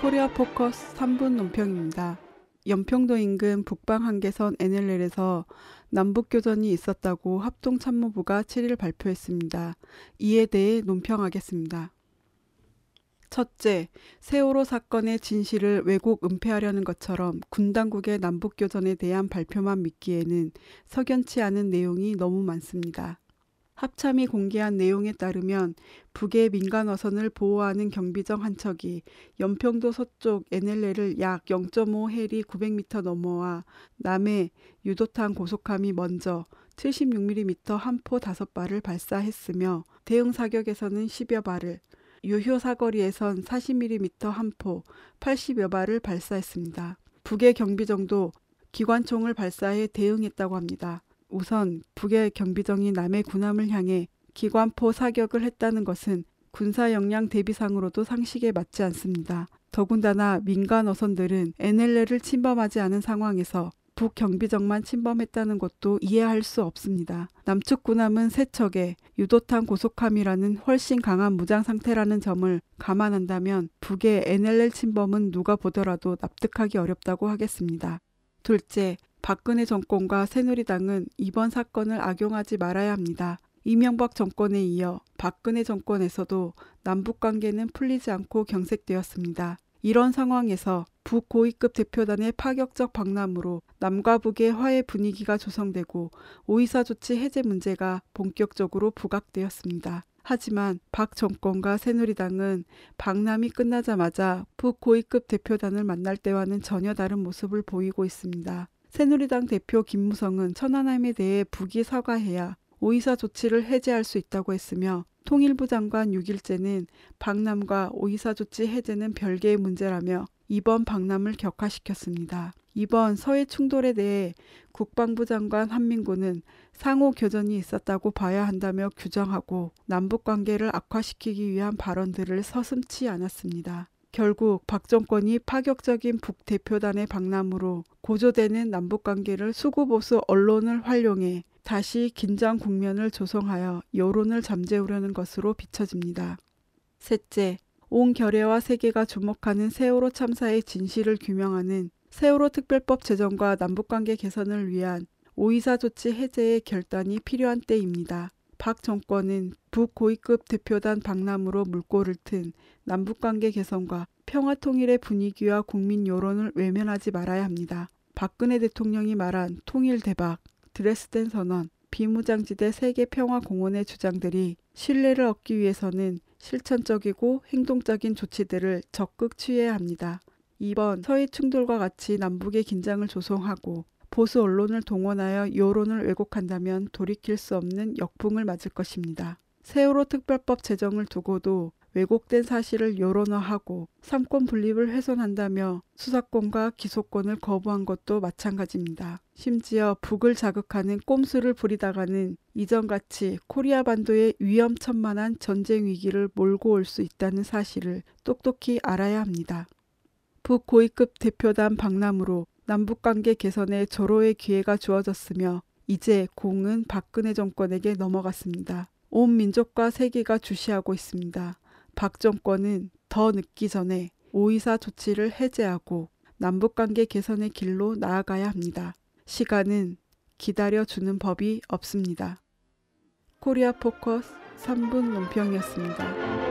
코리아 포커스 3분 논평입니다. 연평도 인근 북방 한계선 NLL에서 남북교전이 있었다고 합동참모부가 7일 발표했습니다. 이에 대해 논평하겠습니다. 첫째, 세월호 사건의 진실을 왜곡 은폐하려는 것처럼 군 당국의 남북교전에 대한 발표만 믿기에는 석연치 않은 내용이 너무 많습니다. 합참이 공개한 내용에 따르면 북의 민간 어선을 보호하는 경비정 한 척이 연평도 서쪽 NLL을 약 0.5해리 900m 넘어와 남해 유도탄 고속함이 먼저 76mm 한포 5발을 발사했으며 대응 사격에서는 10여 발을 유효 사거리에선 40mm 한포 80여 발을 발사했습니다. 북의 경비정도 기관총을 발사해 대응했다고 합니다. 우선 북의 경비정이 남의 군함을 향해 기관포 사격을 했다는 것은 군사 역량 대비상으로도 상식에 맞지 않습니다. 더군다나 민간 어선들은 NLL을 침범하지 않은 상황에서 북 경비정만 침범했다는 것도 이해할 수 없습니다. 남측 군함은 세척에 유도탄 고속함이라는 훨씬 강한 무장 상태라는 점을 감안한다면 북의 NLL 침범은 누가 보더라도 납득하기 어렵다고 하겠습니다. 둘째, 박근혜 정권과 새누리당은 이번 사건을 악용하지 말아야 합니다. 이명박 정권에 이어 박근혜 정권에서도 남북 관계는 풀리지 않고 경색되었습니다. 이런 상황에서 북고위급 대표단의 파격적 방남으로 남과 북의 화해 분위기가 조성되고 오이사 조치 해제 문제가 본격적으로 부각되었습니다. 하지만 박 정권과 새누리당은 방남이 끝나자마자 북고위급 대표단을 만날 때와는 전혀 다른 모습을 보이고 있습니다. 새누리당 대표 김무성은 천안함에 대해 북이 사과해야 오이사 조치를 해제할 수 있다고 했으며 통일부 장관 6일째는 박남과 오이사 조치 해제는 별개의 문제라며 이번 박람을 격화시켰습니다. 이번 서해 충돌에 대해 국방부 장관 한민구는 상호 교전이 있었다고 봐야 한다며 규정하고 남북 관계를 악화시키기 위한 발언들을 서슴치 않았습니다. 결국 박 정권이 파격적인 북대표단의 박람으로 고조되는 남북관계를 수구보수 언론을 활용해 다시 긴장 국면을 조성하여 여론을 잠재우려는 것으로 비춰집니다. 셋째, 온 결의와 세계가 주목하는 세월호 참사의 진실을 규명하는 세월호 특별법 제정과 남북관계 개선을 위한 오이사 조치 해제의 결단이 필요한 때입니다. 박 정권은 북고위급 대표단 박람으로 물꼬를 튼 남북관계 개선과 평화 통일의 분위기와 국민 여론을 외면하지 말아야 합니다. 박근혜 대통령이 말한 통일 대박, 드레스덴 선언, 비무장지대 세계 평화 공원의 주장들이 신뢰를 얻기 위해서는 실천적이고 행동적인 조치들을 적극 취해야 합니다. 이번 서해 충돌과 같이 남북의 긴장을 조성하고 보수 언론을 동원하여 여론을 왜곡한다면 돌이킬 수 없는 역풍을 맞을 것입니다. 세월호 특별법 제정을 두고도 왜곡된 사실을 여론화하고 삼권 분립을 훼손한다며 수사권과 기소권을 거부한 것도 마찬가지입니다. 심지어 북을 자극하는 꼼수를 부리다가는 이전같이 코리아 반도에 위험천만한 전쟁 위기를 몰고 올 수 있다는 사실을 똑똑히 알아야 합니다. 북고위급 대표단 박람으로 남북관계 개선에 절호의 기회가 주어졌으며 이제 공은 박근혜 정권에게 넘어갔습니다. 온 민족과 세계가 주시하고 있습니다. 박 정권은 더 늦기 전에 오이사 조치를 해제하고 남북관계 개선의 길로 나아가야 합니다. 시간은 기다려주는 법이 없습니다. 코리아 포커스 3분 논평이었습니다.